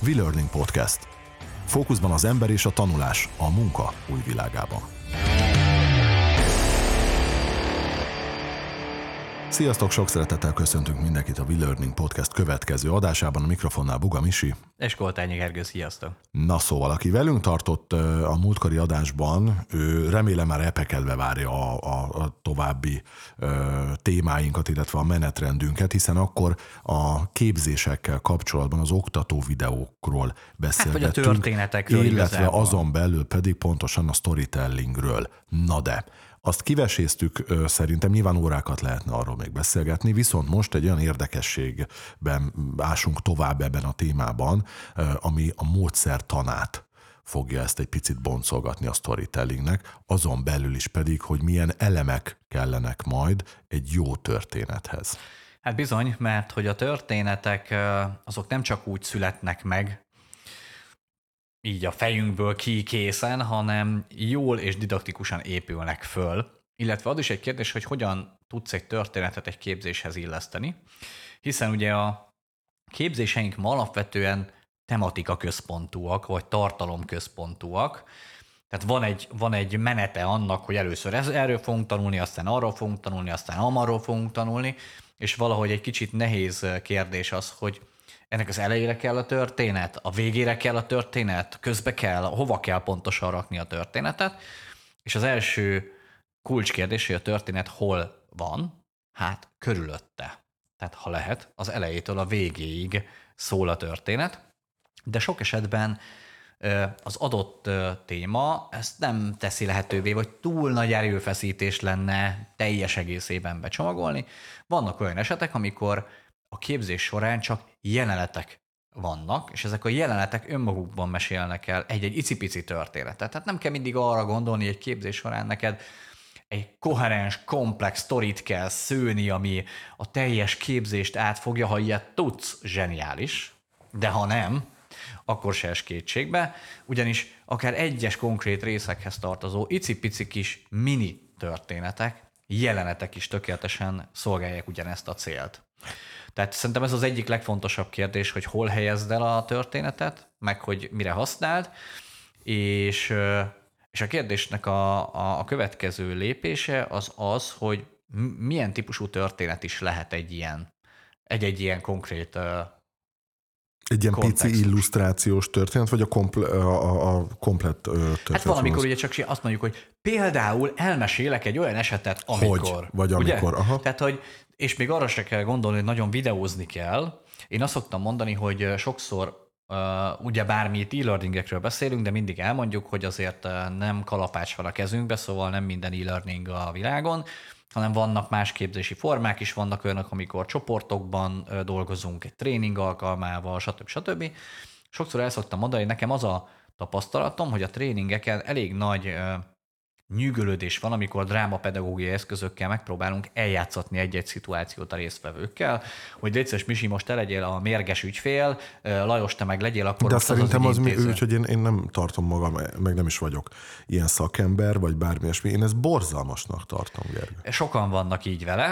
V-Learning Podcast. Fókuszban az ember és a tanulás a munka új világában. Sziasztok, sok szeretettel köszöntünk mindenkit a V-Learning Podcast következő adásában. A mikrofonnál Buga Misi. És Koltányi Gergő, sziasztok. Na szóval, aki velünk tartott a múltkori adásban, ő remélem már epekedve várja a, a, a további ö, témáinkat, illetve a menetrendünket, hiszen akkor a képzésekkel kapcsolatban az oktató videókról beszélgettünk. Hát, vagy a történetekről Illetve igazából. azon belül pedig pontosan a storytellingről. Na de, azt kiveséztük, szerintem nyilván órákat lehetne arról még beszélgetni, viszont most egy olyan érdekességben ásunk tovább ebben a témában, ami a módszertanát fogja ezt egy picit boncolgatni a storytellingnek, azon belül is pedig, hogy milyen elemek kellenek majd egy jó történethez. Hát bizony, mert hogy a történetek azok nem csak úgy születnek meg, így a fejünkből ki készen, hanem jól és didaktikusan épülnek föl. Illetve az is egy kérdés, hogy hogyan tudsz egy történetet egy képzéshez illeszteni, hiszen ugye a képzéseink ma alapvetően tematika központúak, vagy tartalom központúak, tehát van egy, van egy menete annak, hogy először ez, erről fogunk tanulni, aztán arról fogunk tanulni, aztán amarról fogunk tanulni, és valahogy egy kicsit nehéz kérdés az, hogy ennek az elejére kell a történet, a végére kell a történet, közbe kell, hova kell pontosan rakni a történetet, és az első kulcskérdés, hogy a történet hol van, hát körülötte. Tehát ha lehet, az elejétől a végéig szól a történet, de sok esetben az adott téma ezt nem teszi lehetővé, vagy túl nagy erőfeszítés lenne teljes egészében becsomagolni. Vannak olyan esetek, amikor a képzés során csak jelenetek vannak, és ezek a jelenetek önmagukban mesélnek el egy-egy icipici történetet. Tehát nem kell mindig arra gondolni, egy képzés során neked egy koherens, komplex sztorit kell szőni, ami a teljes képzést átfogja, ha ilyet tudsz, zseniális, de ha nem, akkor se es kétségbe, ugyanis akár egyes konkrét részekhez tartozó icipici kis mini történetek, jelenetek is tökéletesen szolgálják ugyanezt a célt. Tehát szerintem ez az egyik legfontosabb kérdés, hogy hol helyezd el a történetet, meg hogy mire használd, és, és a kérdésnek a, a, a következő lépése az az, hogy milyen típusú történet is lehet egy ilyen, egy-egy ilyen konkrét egy ilyen kontextus. pici illusztrációs történet, vagy a, komple, a, a komplett történet? Hát valamikor ugye csak azt mondjuk, hogy például elmesélek egy olyan esetet, amikor. Hogy? Vagy amikor, ugye? aha. Tehát, hogy és még arra se kell gondolni, hogy nagyon videózni kell. Én azt szoktam mondani, hogy sokszor Uh, ugye bármi itt e-learningekről beszélünk, de mindig elmondjuk, hogy azért nem kalapács van a kezünkbe, szóval nem minden e-learning a világon, hanem vannak más képzési formák is, vannak olyanok, amikor csoportokban dolgozunk egy tréning alkalmával, stb. stb. Sokszor el szoktam mondani, hogy nekem az a tapasztalatom, hogy a tréningeken elég nagy nyűgölődés van, amikor drámapedagógiai eszközökkel megpróbálunk eljátszatni egy-egy szituációt a résztvevőkkel, hogy létszes Misi, most te legyél a mérges ügyfél, Lajos, te meg legyél akkor De szerintem az, az mi, úgyhogy én, én nem tartom magam, meg nem is vagyok ilyen szakember, vagy bármi ilyesmi. Én ezt borzalmasnak tartom, Gergő. Sokan vannak így vele.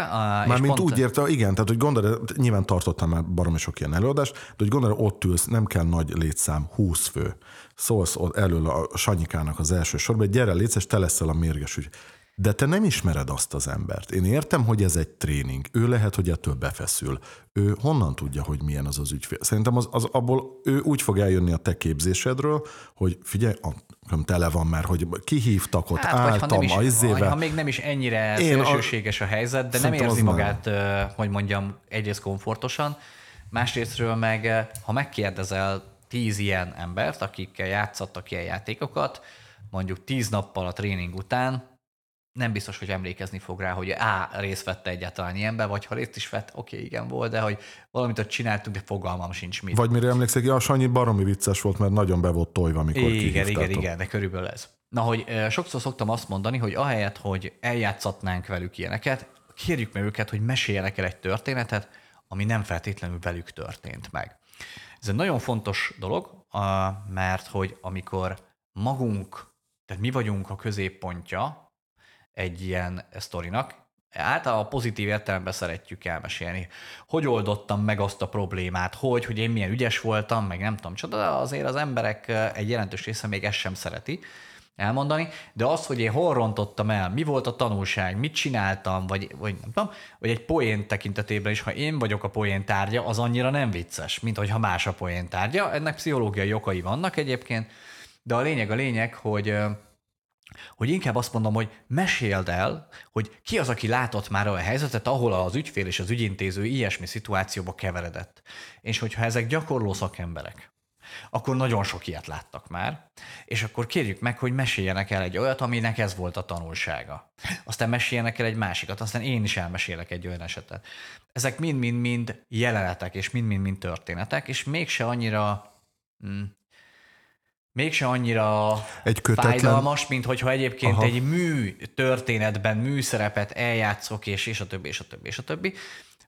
Mármint pont... úgy érte, igen, tehát hogy gondolod, nyilván tartottam már baromi sok ilyen előadást, de hogy gondolod, ott ülsz, nem kell nagy létszám, 20 fő szólsz elől a Sanyikának az első sorban, gyere, létsz, te leszel a mérges ügy. De te nem ismered azt az embert. Én értem, hogy ez egy tréning. Ő lehet, hogy ettől befeszül. Ő honnan tudja, hogy milyen az az ügyfél? Szerintem az, az abból ő úgy fog eljönni a te képzésedről, hogy figyelj, a, tele van már, hogy kihívtak ott, hát, álltam ha, is, izével. ha még nem is ennyire Én szélsőséges a, a helyzet, de nem érzi magát, nem. hogy mondjam, egyrészt komfortosan, másrésztről meg, ha megkérdezel tíz ilyen embert, akikkel játszottak ilyen játékokat, mondjuk tíz nappal a tréning után, nem biztos, hogy emlékezni fog rá, hogy A részt vette egyáltalán ilyenbe, vagy ha részt is vett, oké, okay, igen, volt, de hogy valamit ott csináltunk, de fogalmam sincs mit. Vagy mire emlékszik, ja, Sanyi baromi vicces volt, mert nagyon be volt tojva, amikor Igen, igen, igen, de körülbelül ez. Na, hogy sokszor szoktam azt mondani, hogy ahelyett, hogy eljátszatnánk velük ilyeneket, kérjük meg őket, hogy meséljenek el egy történetet, ami nem feltétlenül velük történt meg. Ez egy nagyon fontos dolog, mert hogy amikor magunk, tehát mi vagyunk a középpontja egy ilyen sztorinak, általában pozitív értelemben szeretjük elmesélni. Hogy oldottam meg azt a problémát, hogy, hogy én milyen ügyes voltam, meg nem tudom, csoda, de azért az emberek egy jelentős része még ezt sem szereti elmondani, de az, hogy én hol rontottam el, mi volt a tanulság, mit csináltam, vagy, vagy nem tudom, vagy egy poén tekintetében is, ha én vagyok a poén tárgya, az annyira nem vicces, mint hogyha más a poén tárgya. Ennek pszichológiai okai vannak egyébként, de a lényeg a lényeg, hogy hogy inkább azt mondom, hogy meséld el, hogy ki az, aki látott már olyan helyzetet, ahol az ügyfél és az ügyintéző ilyesmi szituációba keveredett. És hogyha ezek gyakorló szakemberek, akkor nagyon sok ilyet láttak már, és akkor kérjük meg, hogy meséljenek el egy olyat, aminek ez volt a tanulsága. Aztán meséljenek el egy másikat, aztán én is elmesélek egy olyan esetet. Ezek mind-mind-mind jelenetek, és mind-mind-mind történetek, és mégse annyira hmm, mégse annyira egy kötetlen... fájdalmas, mint hogyha egyébként Aha. egy mű történetben műszerepet eljátszok, és, és a többi, és a többi, és a többi.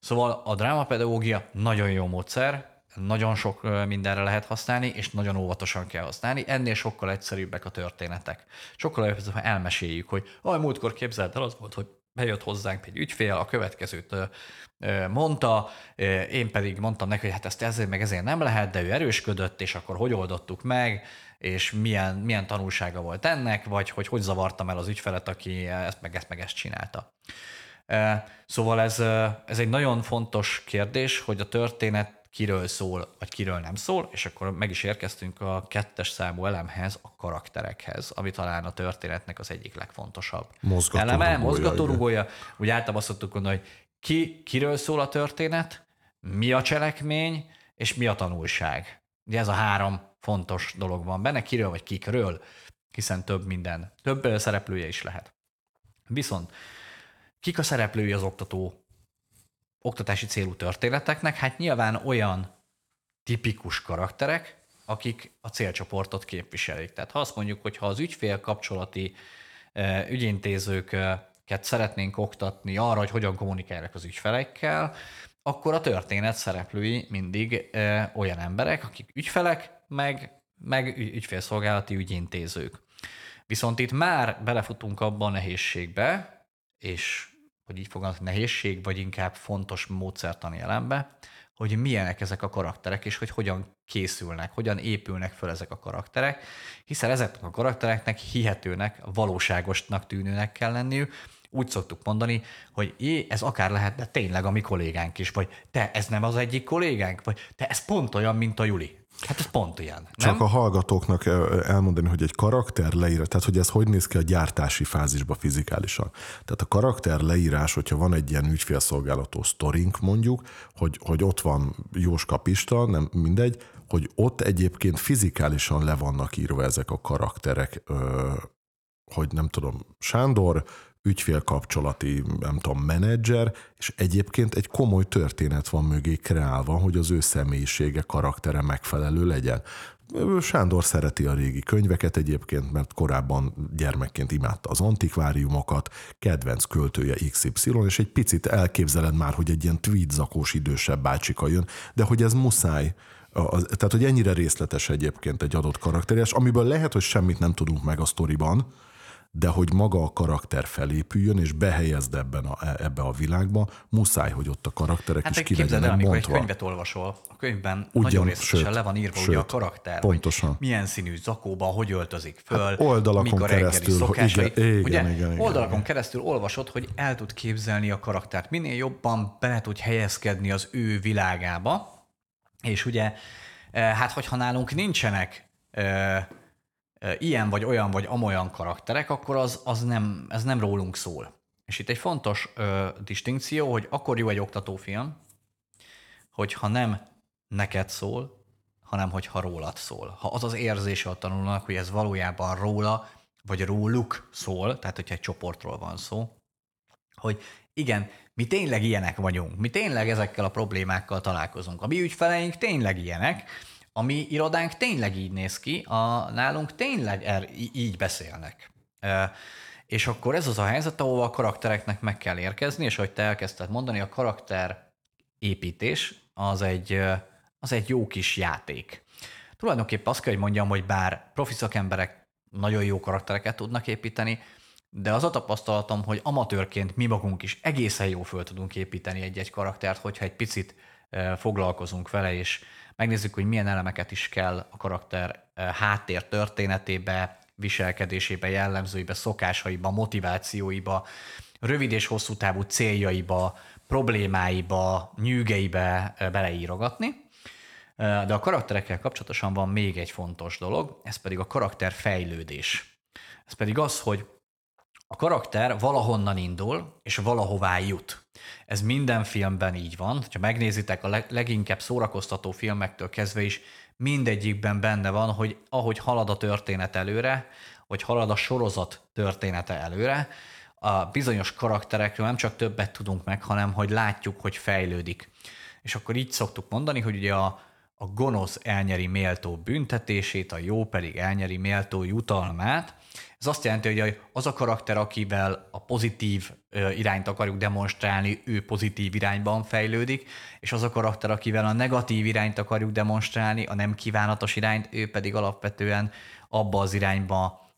Szóval a drámapedagógia nagyon jó módszer, nagyon sok mindenre lehet használni, és nagyon óvatosan kell használni. Ennél sokkal egyszerűbbek a történetek. Sokkal jobb, ha elmeséljük, hogy aj, múltkor képzeld el, az volt, hogy bejött hozzánk egy ügyfél, a következőt mondta, én pedig mondtam neki, hogy hát ezt ezért meg ezért nem lehet, de ő erősködött, és akkor hogy oldottuk meg, és milyen, milyen tanulsága volt ennek, vagy hogy hogy zavartam el az ügyfelet, aki ezt meg ezt meg ezt csinálta. Szóval ez, ez egy nagyon fontos kérdés, hogy a történet kiről szól, vagy kiről nem szól, és akkor meg is érkeztünk a kettes számú elemhez, a karakterekhez, ami talán a történetnek az egyik legfontosabb eleme, mozgatórugója. Úgy általában szoktuk gondolni, hogy ki, kiről szól a történet, mi a cselekmény, és mi a tanulság. Ugye ez a három fontos dolog van benne, kiről vagy kikről, hiszen több minden, több szereplője is lehet. Viszont kik a szereplői az oktató oktatási célú történeteknek? Hát nyilván olyan tipikus karakterek, akik a célcsoportot képviselik. Tehát ha azt mondjuk, hogy ha az ügyfél kapcsolati ügyintézőket szeretnénk oktatni arra, hogy hogyan kommunikálják az ügyfelekkel, akkor a történet szereplői mindig olyan emberek, akik ügyfelek, meg, meg ügyfélszolgálati ügyintézők. Viszont itt már belefutunk abban a nehézségbe, és hogy így fogalmazok, nehézség, vagy inkább fontos módszertani elembe, hogy milyenek ezek a karakterek, és hogy hogyan készülnek, hogyan épülnek föl ezek a karakterek, hiszen ezeknek a karaktereknek hihetőnek, valóságosnak tűnőnek kell lenniük, úgy szoktuk mondani, hogy é, ez akár lehet, de tényleg a mi kollégánk is, vagy te, ez nem az egyik kollégánk, vagy te, ez pont olyan, mint a Juli. Hát ez pont ilyen. Nem? Csak a hallgatóknak elmondani, hogy egy karakter leírás, tehát hogy ez hogy néz ki a gyártási fázisba fizikálisan. Tehát a karakter leírás, hogyha van egy ilyen ügyfélszolgálató sztorink mondjuk, hogy, hogy ott van Jóska Pista, nem mindegy, hogy ott egyébként fizikálisan le vannak írva ezek a karakterek, hogy nem tudom, Sándor ügyfélkapcsolati, nem tudom, menedzser, és egyébként egy komoly történet van mögé kreálva, hogy az ő személyisége, karaktere megfelelő legyen. Sándor szereti a régi könyveket egyébként, mert korábban gyermekként imádta az antikváriumokat, kedvenc költője XY, és egy picit elképzeled már, hogy egy ilyen tweedzakós idősebb bácsika jön, de hogy ez muszáj, az, tehát, hogy ennyire részletes egyébként egy adott karakter, és amiből lehet, hogy semmit nem tudunk meg a sztoriban, de hogy maga a karakter felépüljön, és behelyezd ebben a, ebbe a világba, muszáj, hogy ott a karakterek hát, is ki legyenek el, mondva. egy könyvet olvasol, a könyvben Ugyan, nagyon részletesen sőt, le van írva sőt, ugye a karakter, pontosan. milyen színű zakóban, hogy öltözik föl, hát oldalakon mik keresztül, szokásai. Igen, igen, ugye, igen, igen, oldalakon igen. keresztül olvasod, hogy el tud képzelni a karaktert, minél jobban bele tud helyezkedni az ő világába, és ugye, eh, hát hogyha nálunk nincsenek eh, ilyen vagy olyan vagy amolyan karakterek, akkor az, az nem, ez nem rólunk szól. És itt egy fontos ö, distinkció, hogy akkor jó egy oktatófilm, hogyha nem neked szól, hanem hogyha rólad szól. Ha az az érzése a tanulónak, hogy ez valójában róla, vagy róluk szól, tehát hogyha egy csoportról van szó, hogy igen, mi tényleg ilyenek vagyunk, mi tényleg ezekkel a problémákkal találkozunk. A mi ügyfeleink tényleg ilyenek, a mi irodánk tényleg így néz ki, a, nálunk tényleg er, így beszélnek. E, és akkor ez az a helyzet, ahol a karaktereknek meg kell érkezni, és ahogy te elkezdted mondani, a karakter építés az egy, az egy jó kis játék. Tulajdonképpen azt kell, hogy mondjam, hogy bár profi szakemberek nagyon jó karaktereket tudnak építeni, de az a tapasztalatom, hogy amatőrként mi magunk is egészen jó föl tudunk építeni egy-egy karaktert, hogyha egy picit foglalkozunk vele, és megnézzük, hogy milyen elemeket is kell a karakter háttér történetébe, viselkedésébe, jellemzőibe, szokásaiba, motivációiba, rövid és hosszú távú céljaiba, problémáiba, nyűgeibe beleírogatni. De a karakterekkel kapcsolatosan van még egy fontos dolog, ez pedig a karakter fejlődés. Ez pedig az, hogy a karakter valahonnan indul, és valahová jut. Ez minden filmben így van. Ha megnézitek a leginkább szórakoztató filmektől kezdve is, mindegyikben benne van, hogy ahogy halad a történet előre, vagy halad a sorozat története előre, a bizonyos karakterekről nem csak többet tudunk meg, hanem hogy látjuk, hogy fejlődik. És akkor így szoktuk mondani, hogy ugye a, a gonosz elnyeri méltó büntetését, a jó pedig elnyeri méltó jutalmát, ez azt jelenti, hogy az a karakter, akivel a pozitív irányt akarjuk demonstrálni, ő pozitív irányban fejlődik, és az a karakter, akivel a negatív irányt akarjuk demonstrálni, a nem kívánatos irányt, ő pedig alapvetően abba az irányba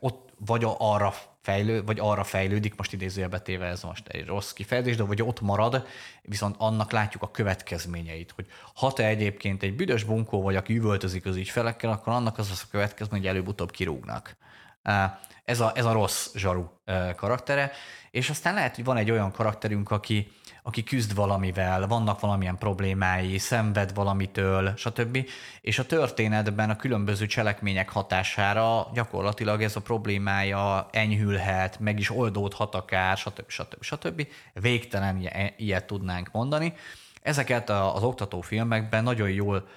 ott vagy arra fejlő, vagy arra fejlődik, most idézőjelbe téve ez most egy rossz kifejezés, de vagy ott marad, viszont annak látjuk a következményeit, hogy ha te egyébként egy büdös bunkó vagy, aki üvöltözik az ügyfelekkel, akkor annak az az a következmény, hogy előbb-utóbb kirúgnak. Ez a, ez a rossz zsaru karaktere, és aztán lehet, hogy van egy olyan karakterünk, aki, aki küzd valamivel, vannak valamilyen problémái, szenved valamitől, stb. És a történetben a különböző cselekmények hatására gyakorlatilag ez a problémája enyhülhet, meg is oldódhat akár, stb. stb. stb. Végtelen ilyet tudnánk mondani. Ezeket az oktató filmekben nagyon jól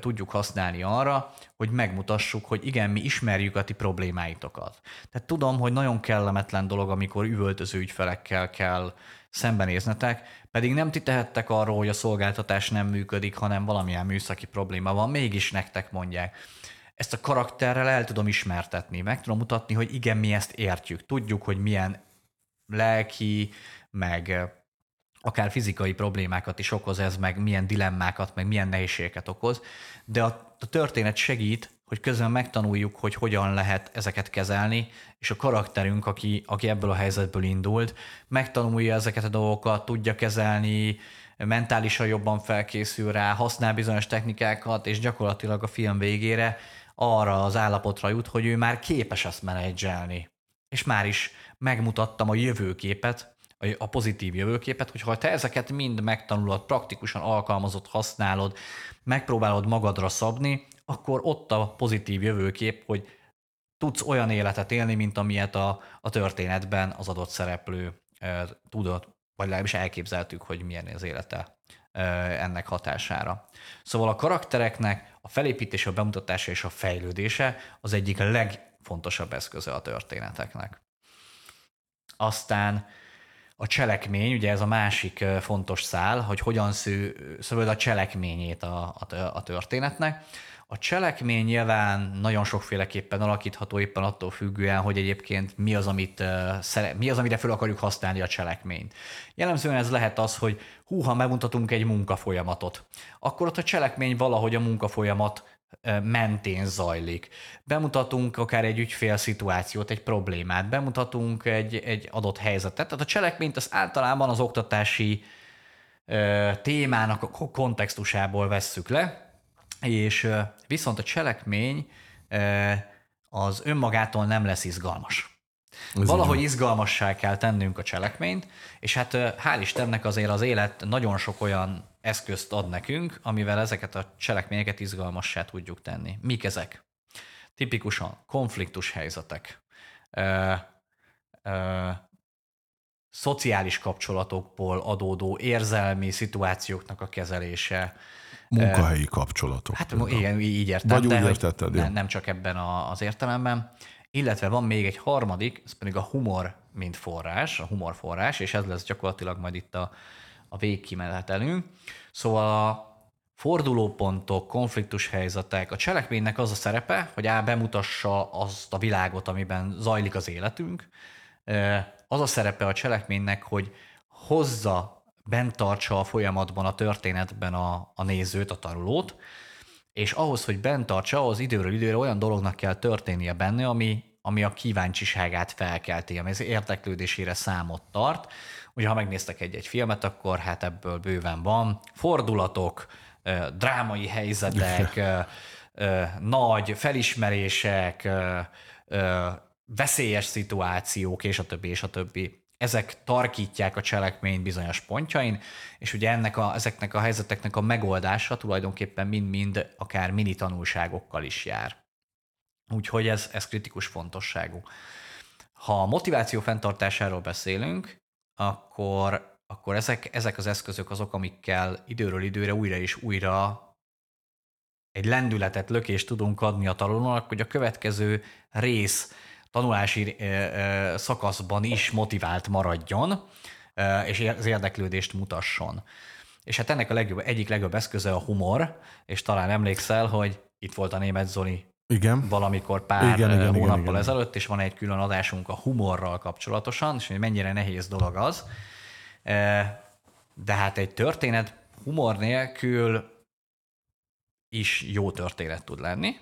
tudjuk használni arra, hogy megmutassuk, hogy igen, mi ismerjük a ti problémáitokat. Tehát tudom, hogy nagyon kellemetlen dolog, amikor üvöltöző ügyfelekkel kell szembenéznetek, pedig nem ti tehettek arról, hogy a szolgáltatás nem működik, hanem valamilyen műszaki probléma van, mégis nektek mondják. Ezt a karakterrel el tudom ismertetni, meg tudom mutatni, hogy igen, mi ezt értjük. Tudjuk, hogy milyen lelki, meg akár fizikai problémákat is okoz ez, meg milyen dilemmákat, meg milyen nehézségeket okoz, de a, a történet segít, hogy közben megtanuljuk, hogy hogyan lehet ezeket kezelni, és a karakterünk, aki, aki ebből a helyzetből indult, megtanulja ezeket a dolgokat, tudja kezelni, mentálisan jobban felkészül rá, használ bizonyos technikákat, és gyakorlatilag a film végére arra az állapotra jut, hogy ő már képes ezt menedzselni. És már is megmutattam a jövőképet, a pozitív jövőképet, hogyha te ezeket mind megtanulod, praktikusan alkalmazott, használod, megpróbálod magadra szabni, akkor ott a pozitív jövőkép, hogy tudsz olyan életet élni, mint amilyet a, a történetben az adott szereplő e, tudott, vagy legalábbis elképzeltük, hogy milyen az élete e, ennek hatására. Szóval a karaktereknek a felépítése, a bemutatása és a fejlődése az egyik legfontosabb eszköze a történeteknek. Aztán a cselekmény, ugye ez a másik fontos szál, hogy hogyan sző, szövöd a cselekményét a, a, a történetnek. A cselekmény nyilván nagyon sokféleképpen alakítható, éppen attól függően, hogy egyébként mi az, amit, mi az, amire fel akarjuk használni a cselekményt. Jellemzően ez lehet az, hogy hú, ha megmutatunk egy munkafolyamatot, akkor ott a cselekmény valahogy a munkafolyamat mentén zajlik. Bemutatunk akár egy ügyfél szituációt, egy problémát, bemutatunk egy, egy adott helyzetet. Tehát a cselekményt az általában az oktatási ö, témának a kontextusából vesszük le, és viszont a cselekmény az önmagától nem lesz izgalmas. Ez Valahogy izgalmassá kell tennünk a cselekményt, és hát hál' Istennek azért az élet nagyon sok olyan eszközt ad nekünk, amivel ezeket a cselekményeket izgalmassá tudjuk tenni. Mik ezek? Tipikusan konfliktus helyzetek, ö, ö, szociális kapcsolatokból adódó érzelmi szituációknak a kezelése. Munkahelyi kapcsolatok. Hát például. igen, így értem. Vagy úgy értetted, nem, nem csak ebben a, az értelemben. Illetve van még egy harmadik, ez pedig a humor, mint forrás, a humor forrás, és ez lesz gyakorlatilag majd itt a, a végkimenetelünk. Szóval a fordulópontok, konfliktus helyzetek, a cselekménynek az a szerepe, hogy á, bemutassa azt a világot, amiben zajlik az életünk. Az a szerepe a cselekménynek, hogy hozza, bent tartsa a folyamatban, a történetben a, a nézőt, a tanulót, és ahhoz, hogy bent tartsa, az időről időre olyan dolognak kell történnie benne, ami, ami a kíváncsiságát felkelti, ami az érdeklődésére számot tart. Ugye, ha megnéztek egy-egy filmet, akkor hát ebből bőven van. Fordulatok, drámai helyzetek, nagy felismerések, veszélyes szituációk, és a többi, és a többi. Ezek tarkítják a cselekményt bizonyos pontjain, és ugye ennek a, ezeknek a helyzeteknek a megoldása tulajdonképpen mind-mind akár mini tanulságokkal is jár. Úgyhogy ez, ez kritikus fontosságú. Ha a motiváció fenntartásáról beszélünk, akkor, akkor ezek, ezek az eszközök azok, amikkel időről időre újra és újra egy lendületet, lökést tudunk adni a tanulónak, hogy a következő rész tanulási szakaszban is motivált maradjon, és az érdeklődést mutasson. És hát ennek a legjobb, egyik legjobb eszköze a humor, és talán emlékszel, hogy itt volt a német Zoli igen. valamikor pár igen, igen, hónappal igen, igen. ezelőtt, és van egy külön adásunk a humorral kapcsolatosan, és hogy mennyire nehéz dolog az. De hát egy történet humor nélkül is jó történet tud lenni,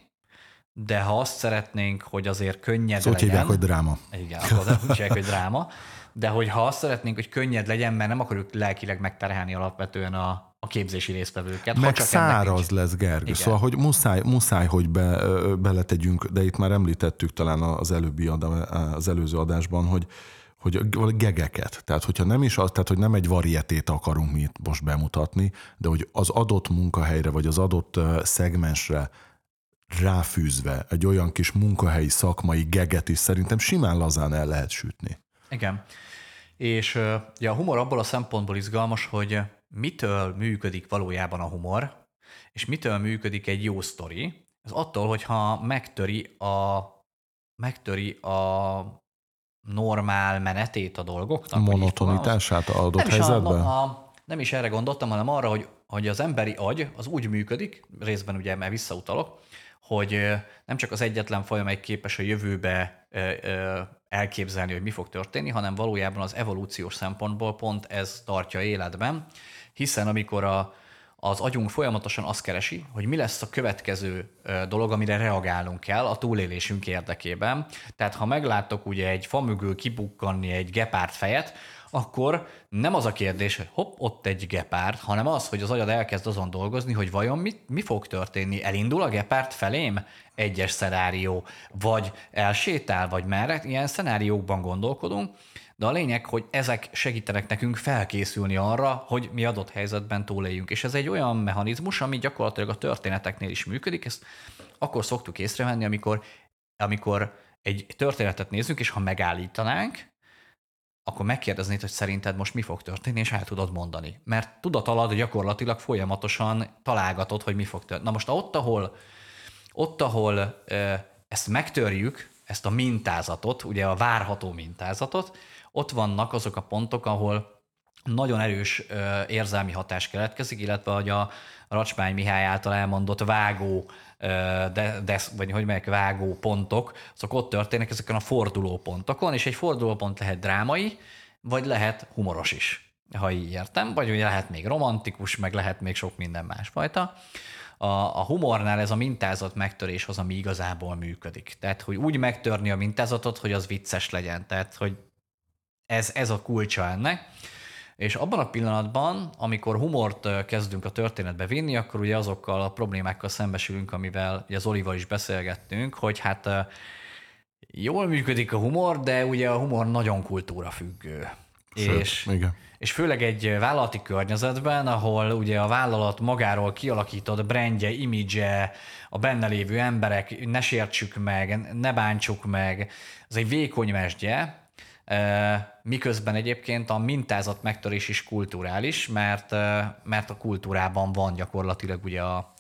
de ha azt szeretnénk, hogy azért könnyed szóval legyen... hívják, hogy dráma. Igen, akkor úgy hívják, hogy dráma. De hogy ha azt szeretnénk, hogy könnyed legyen, mert nem akarjuk lelkileg megterhelni alapvetően a, a képzési résztvevőket. Meg csak száraz lesz, Gergő. Igen. Szóval, hogy muszáj, muszáj hogy be, beletegyünk, de itt már említettük talán az, előbbi az előző adásban, hogy hogy gegeket. Tehát, hogyha nem is az, tehát, hogy nem egy varietét akarunk mi itt most bemutatni, de hogy az adott munkahelyre, vagy az adott szegmensre ráfűzve egy olyan kis munkahelyi szakmai geget is szerintem simán lazán el lehet sütni. Igen. És ja, a humor abból a szempontból izgalmas, hogy mitől működik valójában a humor, és mitől működik egy jó sztori. Ez attól, hogyha megtöri a, megtöri a normál menetét a dolgoknak. Monotonitását adott nem helyzetben? Is a, a, nem is erre gondoltam, hanem arra, hogy, hogy az emberi agy az úgy működik, részben ugye, mert visszautalok, hogy nem csak az egyetlen amely képes a jövőbe elképzelni, hogy mi fog történni, hanem valójában az evolúciós szempontból pont ez tartja életben, hiszen amikor a, az agyunk folyamatosan azt keresi, hogy mi lesz a következő dolog, amire reagálnunk kell a túlélésünk érdekében. Tehát ha meglátok ugye egy fa mögül kibukkanni egy gepárd fejet, akkor nem az a kérdés, hogy hopp, ott egy gepárd, hanem az, hogy az agyad elkezd azon dolgozni, hogy vajon mi, mi fog történni. Elindul a gepárd felém egyes szenárió, vagy elsétál, vagy merre. Ilyen szenáriókban gondolkodunk, de a lényeg, hogy ezek segítenek nekünk felkészülni arra, hogy mi adott helyzetben túléljünk. És ez egy olyan mechanizmus, ami gyakorlatilag a történeteknél is működik. Ezt akkor szoktuk észrevenni, amikor, amikor egy történetet nézzük, és ha megállítanánk, akkor megkérdeznéd, hogy szerinted most mi fog történni, és el tudod mondani. Mert tudat alatt gyakorlatilag folyamatosan találgatod, hogy mi fog történni. Na most ott, ahol, ott, ahol ezt megtörjük, ezt a mintázatot, ugye a várható mintázatot, ott vannak azok a pontok, ahol nagyon erős érzelmi hatás keletkezik, illetve hogy a Racsmány Mihály által elmondott vágó, de, de, vagy hogy melyek vágó pontok, azok ott történnek ezeken a forduló pontokon, és egy fordulópont lehet drámai, vagy lehet humoros is, ha így értem, vagy ugye lehet még romantikus, meg lehet még sok minden másfajta. A, a humornál ez a mintázat megtörés az, ami igazából működik. Tehát, hogy úgy megtörni a mintázatot, hogy az vicces legyen. Tehát, hogy ez, ez a kulcsa ennek. És abban a pillanatban, amikor humort kezdünk a történetbe vinni, akkor ugye azokkal a problémákkal szembesülünk, amivel ugye az Olival is beszélgettünk, hogy hát jól működik a humor, de ugye a humor nagyon kultúra függő. Sőt, és, igen. és főleg egy vállalati környezetben, ahol ugye a vállalat magáról kialakított brandje, imidzse, a benne lévő emberek, ne sértsük meg, ne bántsuk meg, ez egy vékony mesdje, miközben egyébként a mintázat megtörés is kulturális, mert, mert a kultúrában van gyakorlatilag ugye a,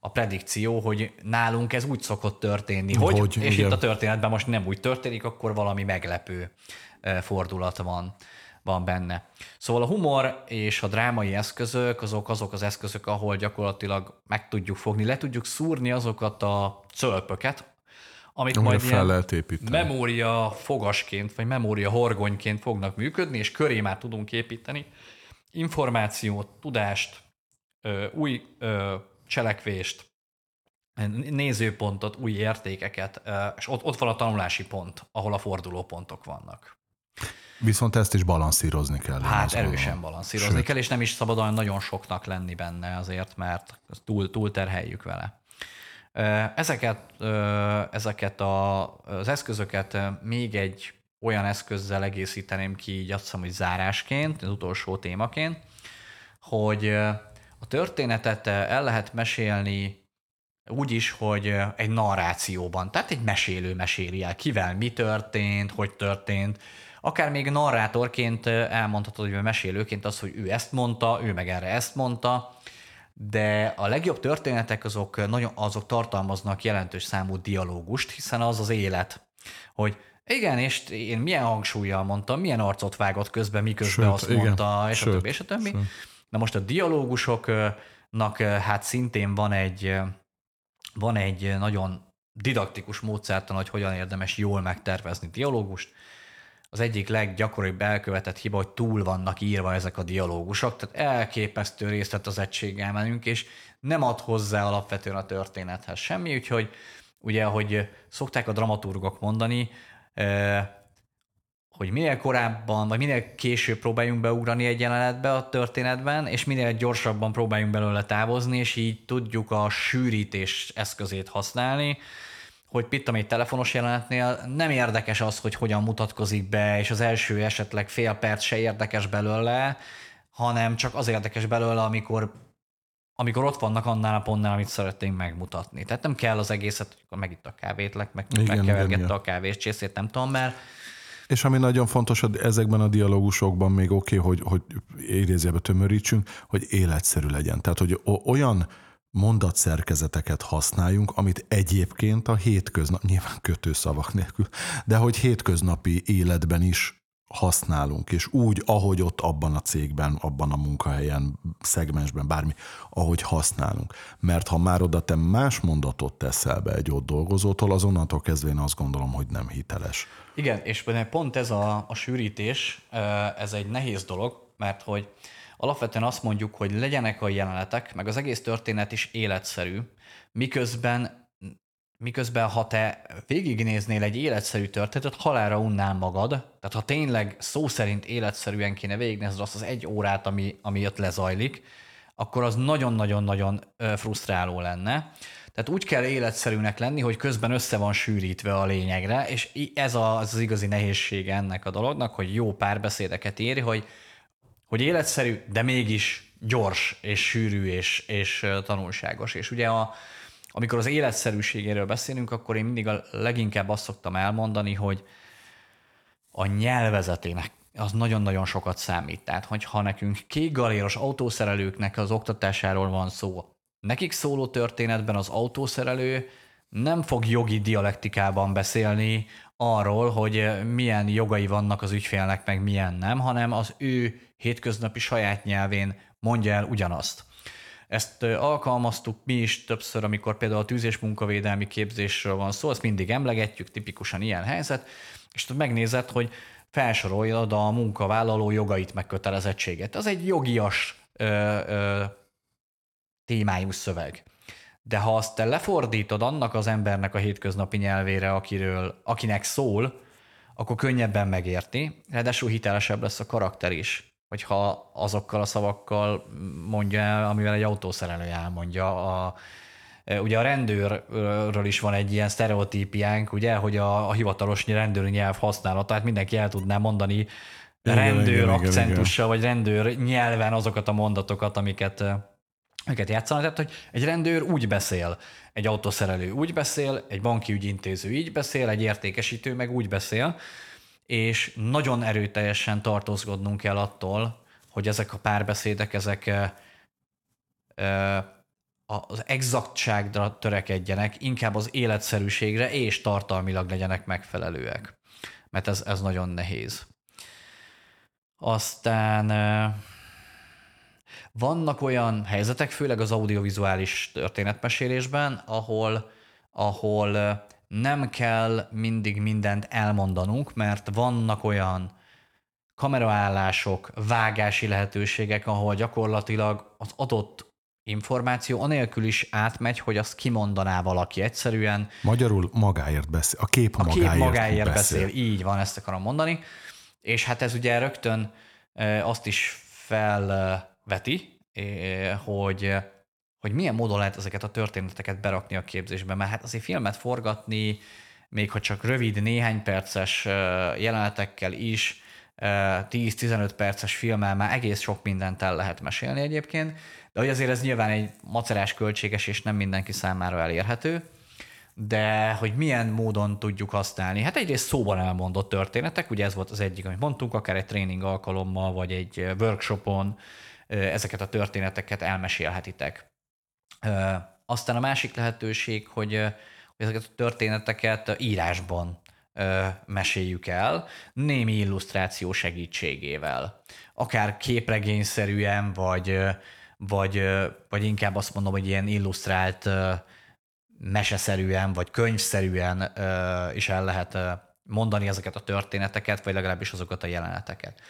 a predikció, hogy nálunk ez úgy szokott történni, hogy, hogy és igen. itt a történetben most nem úgy történik, akkor valami meglepő fordulat van van benne. Szóval a humor és a drámai eszközök azok azok az eszközök, ahol gyakorlatilag meg tudjuk fogni, le tudjuk szúrni azokat a cölpöket, amik Amire majd fel lehet építeni. memória fogasként, vagy memória horgonyként fognak működni, és köré már tudunk építeni információt, tudást, új cselekvést, nézőpontot, új értékeket, és ott, ott van a tanulási pont, ahol a fordulópontok vannak. Viszont ezt is balanszírozni kell. Hát erősen gondolom. balanszírozni Sőt. kell, és nem is szabad olyan nagyon soknak lenni benne azért, mert túl, túl terheljük vele. Ezeket, ezeket az eszközöket még egy olyan eszközzel egészíteném ki, így azt hiszem, hogy zárásként, az utolsó témaként, hogy a történetet el lehet mesélni úgy is, hogy egy narrációban, tehát egy mesélő meséli el, kivel mi történt, hogy történt, akár még narrátorként elmondhatod, hogy mesélőként az, hogy ő ezt mondta, ő meg erre ezt mondta, de a legjobb történetek azok, nagyon, azok tartalmaznak jelentős számú dialógust, hiszen az az élet, hogy igen, és én milyen hangsúlyjal mondtam, milyen arcot vágott közben, miközben Sőt, azt igen. mondta, és Sőt, a többi, és a többi. Sőt. Na most a dialógusoknak hát szintén van egy, van egy nagyon didaktikus módszertan, hogy hogyan érdemes jól megtervezni dialógust. Az egyik leggyakoribb elkövetett hiba, hogy túl vannak írva ezek a dialógusok, tehát elképesztő részletezzettséggel menünk, és nem ad hozzá alapvetően a történethez semmi, úgyhogy ugye, ahogy szokták a dramaturgok mondani, hogy minél korábban, vagy minél később próbáljunk beugrani egy jelenetbe a történetben, és minél gyorsabban próbáljunk belőle távozni, és így tudjuk a sűrítés eszközét használni, hogy pittam egy telefonos jelenetnél nem érdekes az, hogy hogyan mutatkozik be, és az első esetleg fél perc se érdekes belőle, hanem csak az érdekes belőle, amikor amikor ott vannak annál a pontnál, amit szeretnénk megmutatni. Tehát nem kell az egészet, hogy akkor megitt a kávétlek, meg igen, megkevergette igen, a kávés csészét, nem tudom, mert és ami nagyon fontos ezekben a dialógusokban még oké, okay, hogy, hogy idézőjelbe tömörítsünk, hogy életszerű legyen. Tehát, hogy olyan mondatszerkezeteket használjunk, amit egyébként a hétköznap, nyilván kötőszavak nélkül, de hogy hétköznapi életben is használunk, és úgy, ahogy ott abban a cégben, abban a munkahelyen, szegmensben, bármi, ahogy használunk. Mert ha már oda te más mondatot teszel be egy ott dolgozótól, azonnantól kezdve én azt gondolom, hogy nem hiteles. Igen, és pont ez a, a sűrítés, ez egy nehéz dolog, mert hogy alapvetően azt mondjuk, hogy legyenek a jelenetek, meg az egész történet is életszerű, miközben Miközben, ha te végignéznél egy életszerű történetet, halára unnál magad, tehát ha tényleg szó szerint életszerűen kéne végignézned azt az egy órát, ami, ami ott lezajlik, akkor az nagyon-nagyon-nagyon frusztráló lenne. Tehát úgy kell életszerűnek lenni, hogy közben össze van sűrítve a lényegre, és ez az, az igazi nehézsége ennek a dolognak, hogy jó párbeszédeket éri, hogy, hogy életszerű, de mégis gyors és sűrű és, és tanulságos. És ugye a, amikor az életszerűségéről beszélünk, akkor én mindig a leginkább azt szoktam elmondani, hogy a nyelvezetének az nagyon-nagyon sokat számít. Tehát, hogyha nekünk kékgaléros autószerelőknek az oktatásáról van szó, nekik szóló történetben az autószerelő nem fog jogi dialektikában beszélni arról, hogy milyen jogai vannak az ügyfélnek, meg milyen nem, hanem az ő hétköznapi saját nyelvén mondja el ugyanazt. Ezt alkalmaztuk mi is többször, amikor például a tűz- és munkavédelmi képzésről van szó, azt mindig emlegetjük, tipikusan ilyen helyzet, és tudod megnézed, hogy felsoroljad a munkavállaló jogait, meg kötelezettséget. Az egy jogias ö, ö, témájú szöveg. De ha azt te lefordítod annak az embernek a hétköznapi nyelvére, akiről, akinek szól, akkor könnyebben megérti, ráadásul hitelesebb lesz a karakter is hogyha azokkal a szavakkal mondja el, amivel egy autószerelő elmondja. A, ugye a rendőrről is van egy ilyen sztereotípiánk, ugye, hogy a, a hivatalos rendőri nyelv használatát mindenki el tudná mondani igen, rendőr igen, akcentussal, igen. vagy rendőr nyelven azokat a mondatokat, amiket amiket játszanak. Tehát, hogy egy rendőr úgy beszél, egy autószerelő úgy beszél, egy banki ügyintéző így beszél, egy értékesítő meg úgy beszél, és nagyon erőteljesen tartózkodnunk kell attól, hogy ezek a párbeszédek, ezek az exaktságra törekedjenek, inkább az életszerűségre és tartalmilag legyenek megfelelőek. Mert ez, ez nagyon nehéz. Aztán vannak olyan helyzetek, főleg az audiovizuális történetmesélésben, ahol, ahol nem kell mindig mindent elmondanunk, mert vannak olyan kameraállások, vágási lehetőségek, ahol gyakorlatilag az adott információ anélkül is átmegy, hogy azt kimondaná valaki egyszerűen. Magyarul magáért beszél. A kép A magáért, kép magáért beszél. beszél. Így van, ezt akarom mondani. És hát ez ugye rögtön azt is felveti, hogy hogy milyen módon lehet ezeket a történeteket berakni a képzésbe, mert hát azért filmet forgatni, még ha csak rövid, néhány perces jelenetekkel is, eh, 10-15 perces filmmel már egész sok mindent el lehet mesélni egyébként, de hogy azért ez nyilván egy macerás költséges és nem mindenki számára elérhető, de hogy milyen módon tudjuk használni. Hát egyrészt szóban elmondott történetek, ugye ez volt az egyik, amit mondtunk, akár egy tréning alkalommal, vagy egy workshopon ezeket a történeteket elmesélhetitek. Aztán a másik lehetőség, hogy, hogy ezeket a történeteket írásban meséljük el, némi illusztráció segítségével. Akár képregényszerűen, vagy, vagy, vagy inkább azt mondom, hogy ilyen illusztrált meseszerűen, vagy könyvszerűen is el lehet mondani ezeket a történeteket, vagy legalábbis azokat a jeleneteket.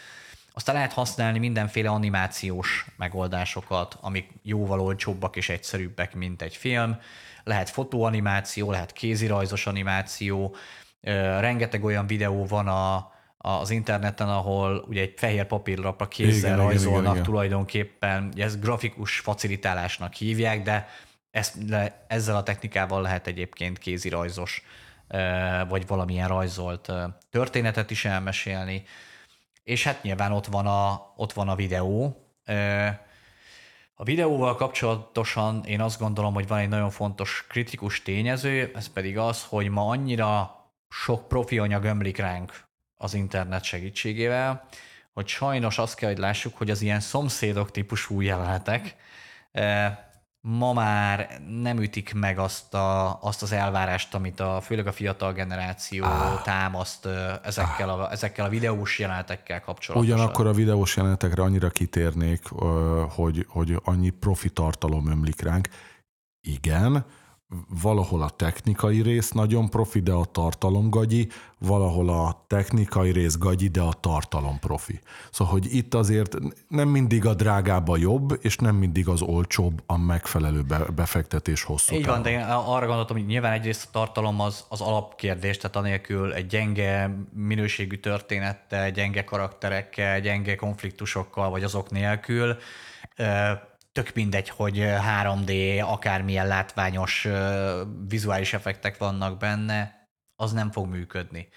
Aztán lehet használni mindenféle animációs megoldásokat, amik jóval olcsóbbak és egyszerűbbek, mint egy film. Lehet fotóanimáció, lehet kézirajzos animáció, rengeteg olyan videó van a, az interneten, ahol ugye egy fehér papírlapra kézzel Igen, rajzolnak igen, igen. tulajdonképpen, ez grafikus facilitálásnak hívják, de ezt, ezzel a technikával lehet egyébként kézirajzos vagy valamilyen rajzolt történetet is elmesélni. És hát nyilván ott van a, ott van a videó. A videóval kapcsolatosan én azt gondolom, hogy van egy nagyon fontos kritikus tényező, ez pedig az, hogy ma annyira sok profi anyag ömlik ránk az internet segítségével, hogy sajnos azt kell, hogy lássuk, hogy az ilyen szomszédok típusú jelenetek ma már nem ütik meg azt, a, azt az elvárást, amit a, főleg a fiatal generáció ah. támaszt ezekkel, a, ezekkel a videós jelenetekkel kapcsolatosan. Ugyanakkor a videós jelenetekre annyira kitérnék, hogy, hogy annyi profi tartalom ömlik ránk. Igen, valahol a technikai rész nagyon profi, de a tartalom gagyi, valahol a technikai rész gagyi, de a tartalom profi. Szóval, hogy itt azért nem mindig a drágább a jobb, és nem mindig az olcsóbb a megfelelő be- befektetés hosszú Így van, de én arra gondoltam, hogy nyilván egyrészt a tartalom az, az alapkérdés, tehát anélkül egy gyenge minőségű történettel, gyenge karakterekkel, gyenge konfliktusokkal, vagy azok nélkül, tök mindegy, hogy 3D, akármilyen látványos vizuális effektek vannak benne, az nem fog működni.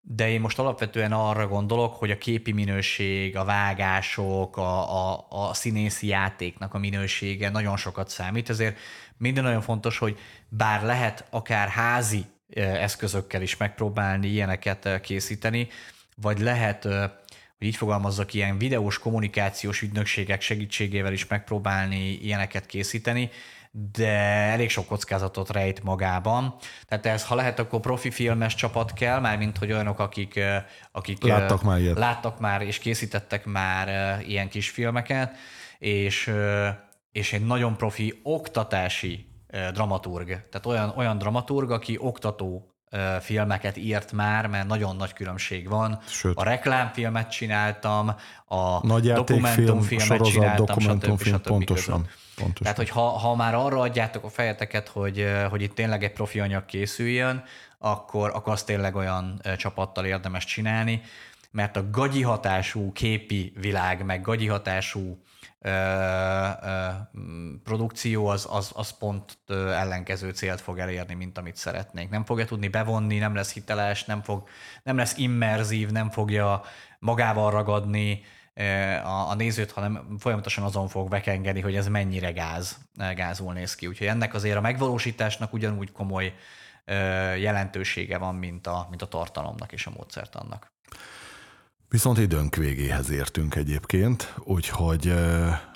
De én most alapvetően arra gondolok, hogy a képi minőség, a vágások, a, a, a színészi játéknak a minősége nagyon sokat számít, ezért minden nagyon fontos, hogy bár lehet akár házi eszközökkel is megpróbálni ilyeneket készíteni, vagy lehet, hogy így fogalmazzak, ilyen videós kommunikációs ügynökségek segítségével is megpróbálni ilyeneket készíteni, de elég sok kockázatot rejt magában. Tehát ez, ha lehet, akkor profi filmes csapat kell, mármint hogy olyanok, akik, akik Láttak már ilyet. láttak már és készítettek már ilyen kis filmeket, és, és egy nagyon profi oktatási dramaturg. Tehát olyan, olyan dramaturg, aki oktató filmeket írt már, mert nagyon nagy különbség van. Sőt. A reklámfilmet csináltam, a Nagyjátékfilm, dokumentumfilmet sorozat, csináltam, dokumentumfilm, stb. stb. pontosan. között. pontosan. Tehát, hogy ha, ha már arra adjátok a fejeteket, hogy, hogy itt tényleg egy profi anyag készüljön, akkor, akkor azt tényleg olyan csapattal érdemes csinálni, mert a gagyi hatású képi világ, meg gagyi hatású ö, ö, produkció az, az, az pont ellenkező célt fog elérni, mint amit szeretnénk. Nem fogja tudni bevonni, nem lesz hiteles, nem, fog, nem lesz immerzív, nem fogja magával ragadni a, a nézőt, hanem folyamatosan azon fog bekengeni, hogy ez mennyire gáz, gázul néz ki. Úgyhogy ennek azért a megvalósításnak ugyanúgy komoly jelentősége van, mint a, mint a tartalomnak és a módszertannak. Viszont időnk végéhez értünk egyébként, úgyhogy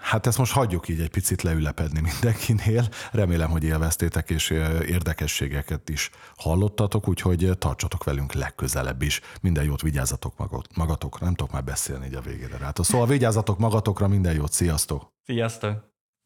hát ezt most hagyjuk így egy picit leülepedni mindenkinél. Remélem, hogy élveztétek és érdekességeket is hallottatok, úgyhogy tartsatok velünk legközelebb is. Minden jót, vigyázzatok magat- magatokra, nem tudok már beszélni így a végére rá. Szóval vigyázzatok magatokra, minden jót, sziasztok! Sziasztok!